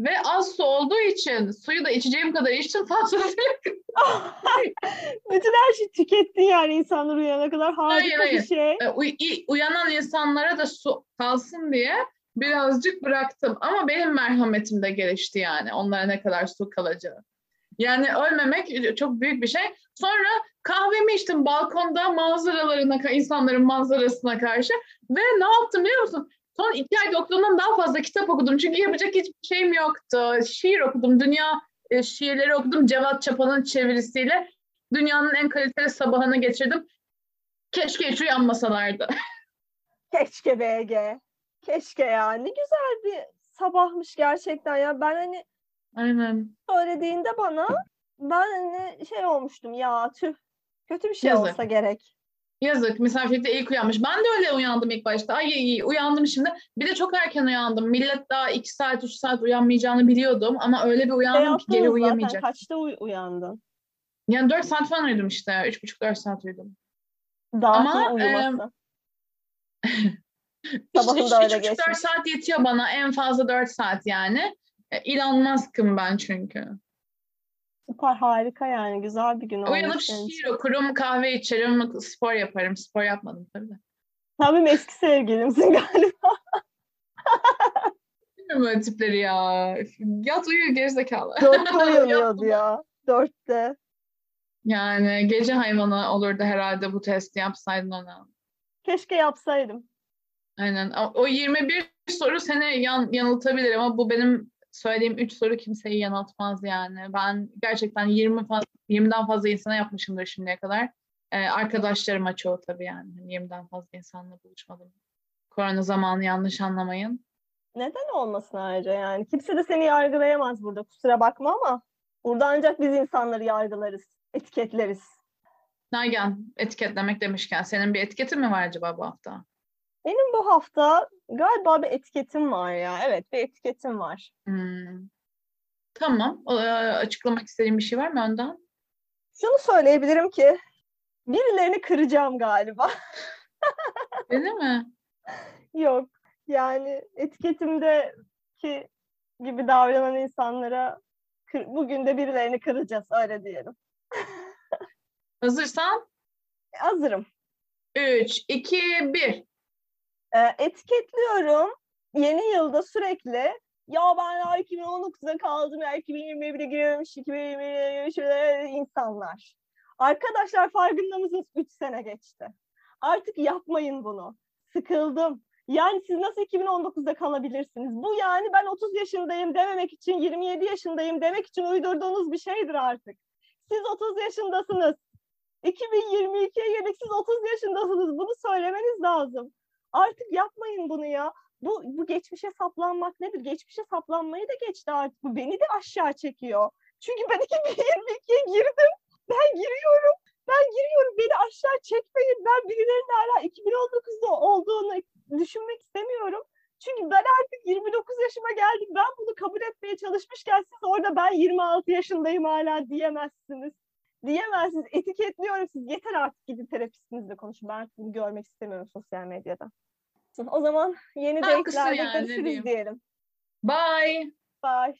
Ve az su olduğu için suyu da içeceğim kadar içtim fazlasıyla. Bütün her şeyi tükettin yani insanlar uyanana kadar harika hayır, hayır. bir şey. E, uy- uyanan insanlara da su kalsın diye birazcık bıraktım. Ama benim merhametim de gelişti yani onlara ne kadar su kalacağı. Yani ölmemek çok büyük bir şey. Sonra kahvemi içtim balkonda manzaralarına, insanların manzarasına karşı. Ve ne yaptım biliyor musun? Son iki ay doktorundan daha fazla kitap okudum. Çünkü yapacak hiçbir şeyim yoktu. Şiir okudum. Dünya e, şiirleri okudum. Cevat Çapa'nın çevirisiyle. Dünyanın en kaliteli sabahını geçirdim. Keşke hiç uyanmasalardı. Keşke BG. Keşke ya. Ne güzel bir sabahmış gerçekten ya. Ben hani Aynen. söylediğinde bana ben hani şey olmuştum ya tüh kötü bir şey Yazık. olsa gerek. Yazık misafirlikte ilk uyanmış. Ben de öyle uyandım ilk başta. Ay iyi uyandım şimdi. Bir de çok erken uyandım. Millet daha iki saat üç saat uyanmayacağını biliyordum. Ama öyle bir uyandım ki geri uyuyamayacak. Zaten. Kaçta uy- uyandın? Yani dört saat falan uyudum işte. Üç buçuk dört saat uyudum. Daha Ama. E, Sabahın da öyle geçmiş. 3-4 saat yetiyor bana. En fazla 4 saat yani. Elon Musk'ım ben çünkü. Süper harika yani. Güzel bir gün olmuş. Uyanıp şiir okurum, kahve içerim, spor yaparım. Spor yapmadım tabii de. Sen benim eski sevgilimsin galiba. Bilmiyorum böyle tipleri ya. Yat uyu gerizekalı. Dörtte uyanıyordu ya. Dörtte. Yani gece hayvanı olurdu herhalde bu testi yapsaydın ona. Keşke yapsaydım. Aynen. O 21 soru seni yan, yanıltabilir ama bu benim söylediğim 3 soru kimseyi yanıltmaz yani. Ben gerçekten 20 faz, 20'den fazla insana yapmışımdır şimdiye kadar. Ee, arkadaşlarıma çoğu tabii yani. Hani 20'den fazla insanla buluşmadım. Korona zamanı yanlış anlamayın. Neden olmasın ayrıca yani? Kimse de seni yargılayamaz burada. Kusura bakma ama burada ancak biz insanları yargılarız, etiketleriz. Nagihan etiketlemek demişken senin bir etiketin mi var acaba bu hafta? Benim bu hafta galiba bir etiketim var ya. Evet bir etiketim var. Hmm. Tamam. O, e, açıklamak istediğin bir şey var mı önden? Şunu söyleyebilirim ki birilerini kıracağım galiba. Değil mi? Yok. Yani etiketimdeki gibi davranan insanlara bugün de birilerini kıracağız öyle diyelim. Hazırsan Hazırım. 3, 2, 1. Ee, etiketliyorum. Yeni yılda sürekli ya ben ya 2019'da kaldım ya 2021'e giriyormuş 2020'ye girmiş öyle insanlar. Arkadaşlar farkında mısınız? 3 sene geçti. Artık yapmayın bunu. Sıkıldım. Yani siz nasıl 2019'da kalabilirsiniz? Bu yani ben 30 yaşındayım dememek için 27 yaşındayım demek için uydurduğunuz bir şeydir artık. Siz 30 yaşındasınız. 2022'ye geldik siz 30 yaşındasınız. Bunu söylemeniz lazım. Artık yapmayın bunu ya. Bu, bu geçmişe saplanmak nedir? Geçmişe saplanmayı da geçti artık. Bu beni de aşağı çekiyor. Çünkü ben 2022'ye girdim. Ben giriyorum. Ben giriyorum. Beni aşağı çekmeyin. Ben birilerinin hala 2019'da olduğunu düşünmek istemiyorum. Çünkü ben artık 29 yaşıma geldim. Ben bunu kabul etmeye çalışmışken siz orada ben 26 yaşındayım hala diyemezsiniz. Diyemezsiniz. Etiketliyorum siz. Yeter artık gidin terapistinizle konuşun. Ben artık bunu görmek istemiyorum sosyal medyada. O zaman yeni date'lerde yani, görüşürüz diyeyim. diyelim. Bye. Bye.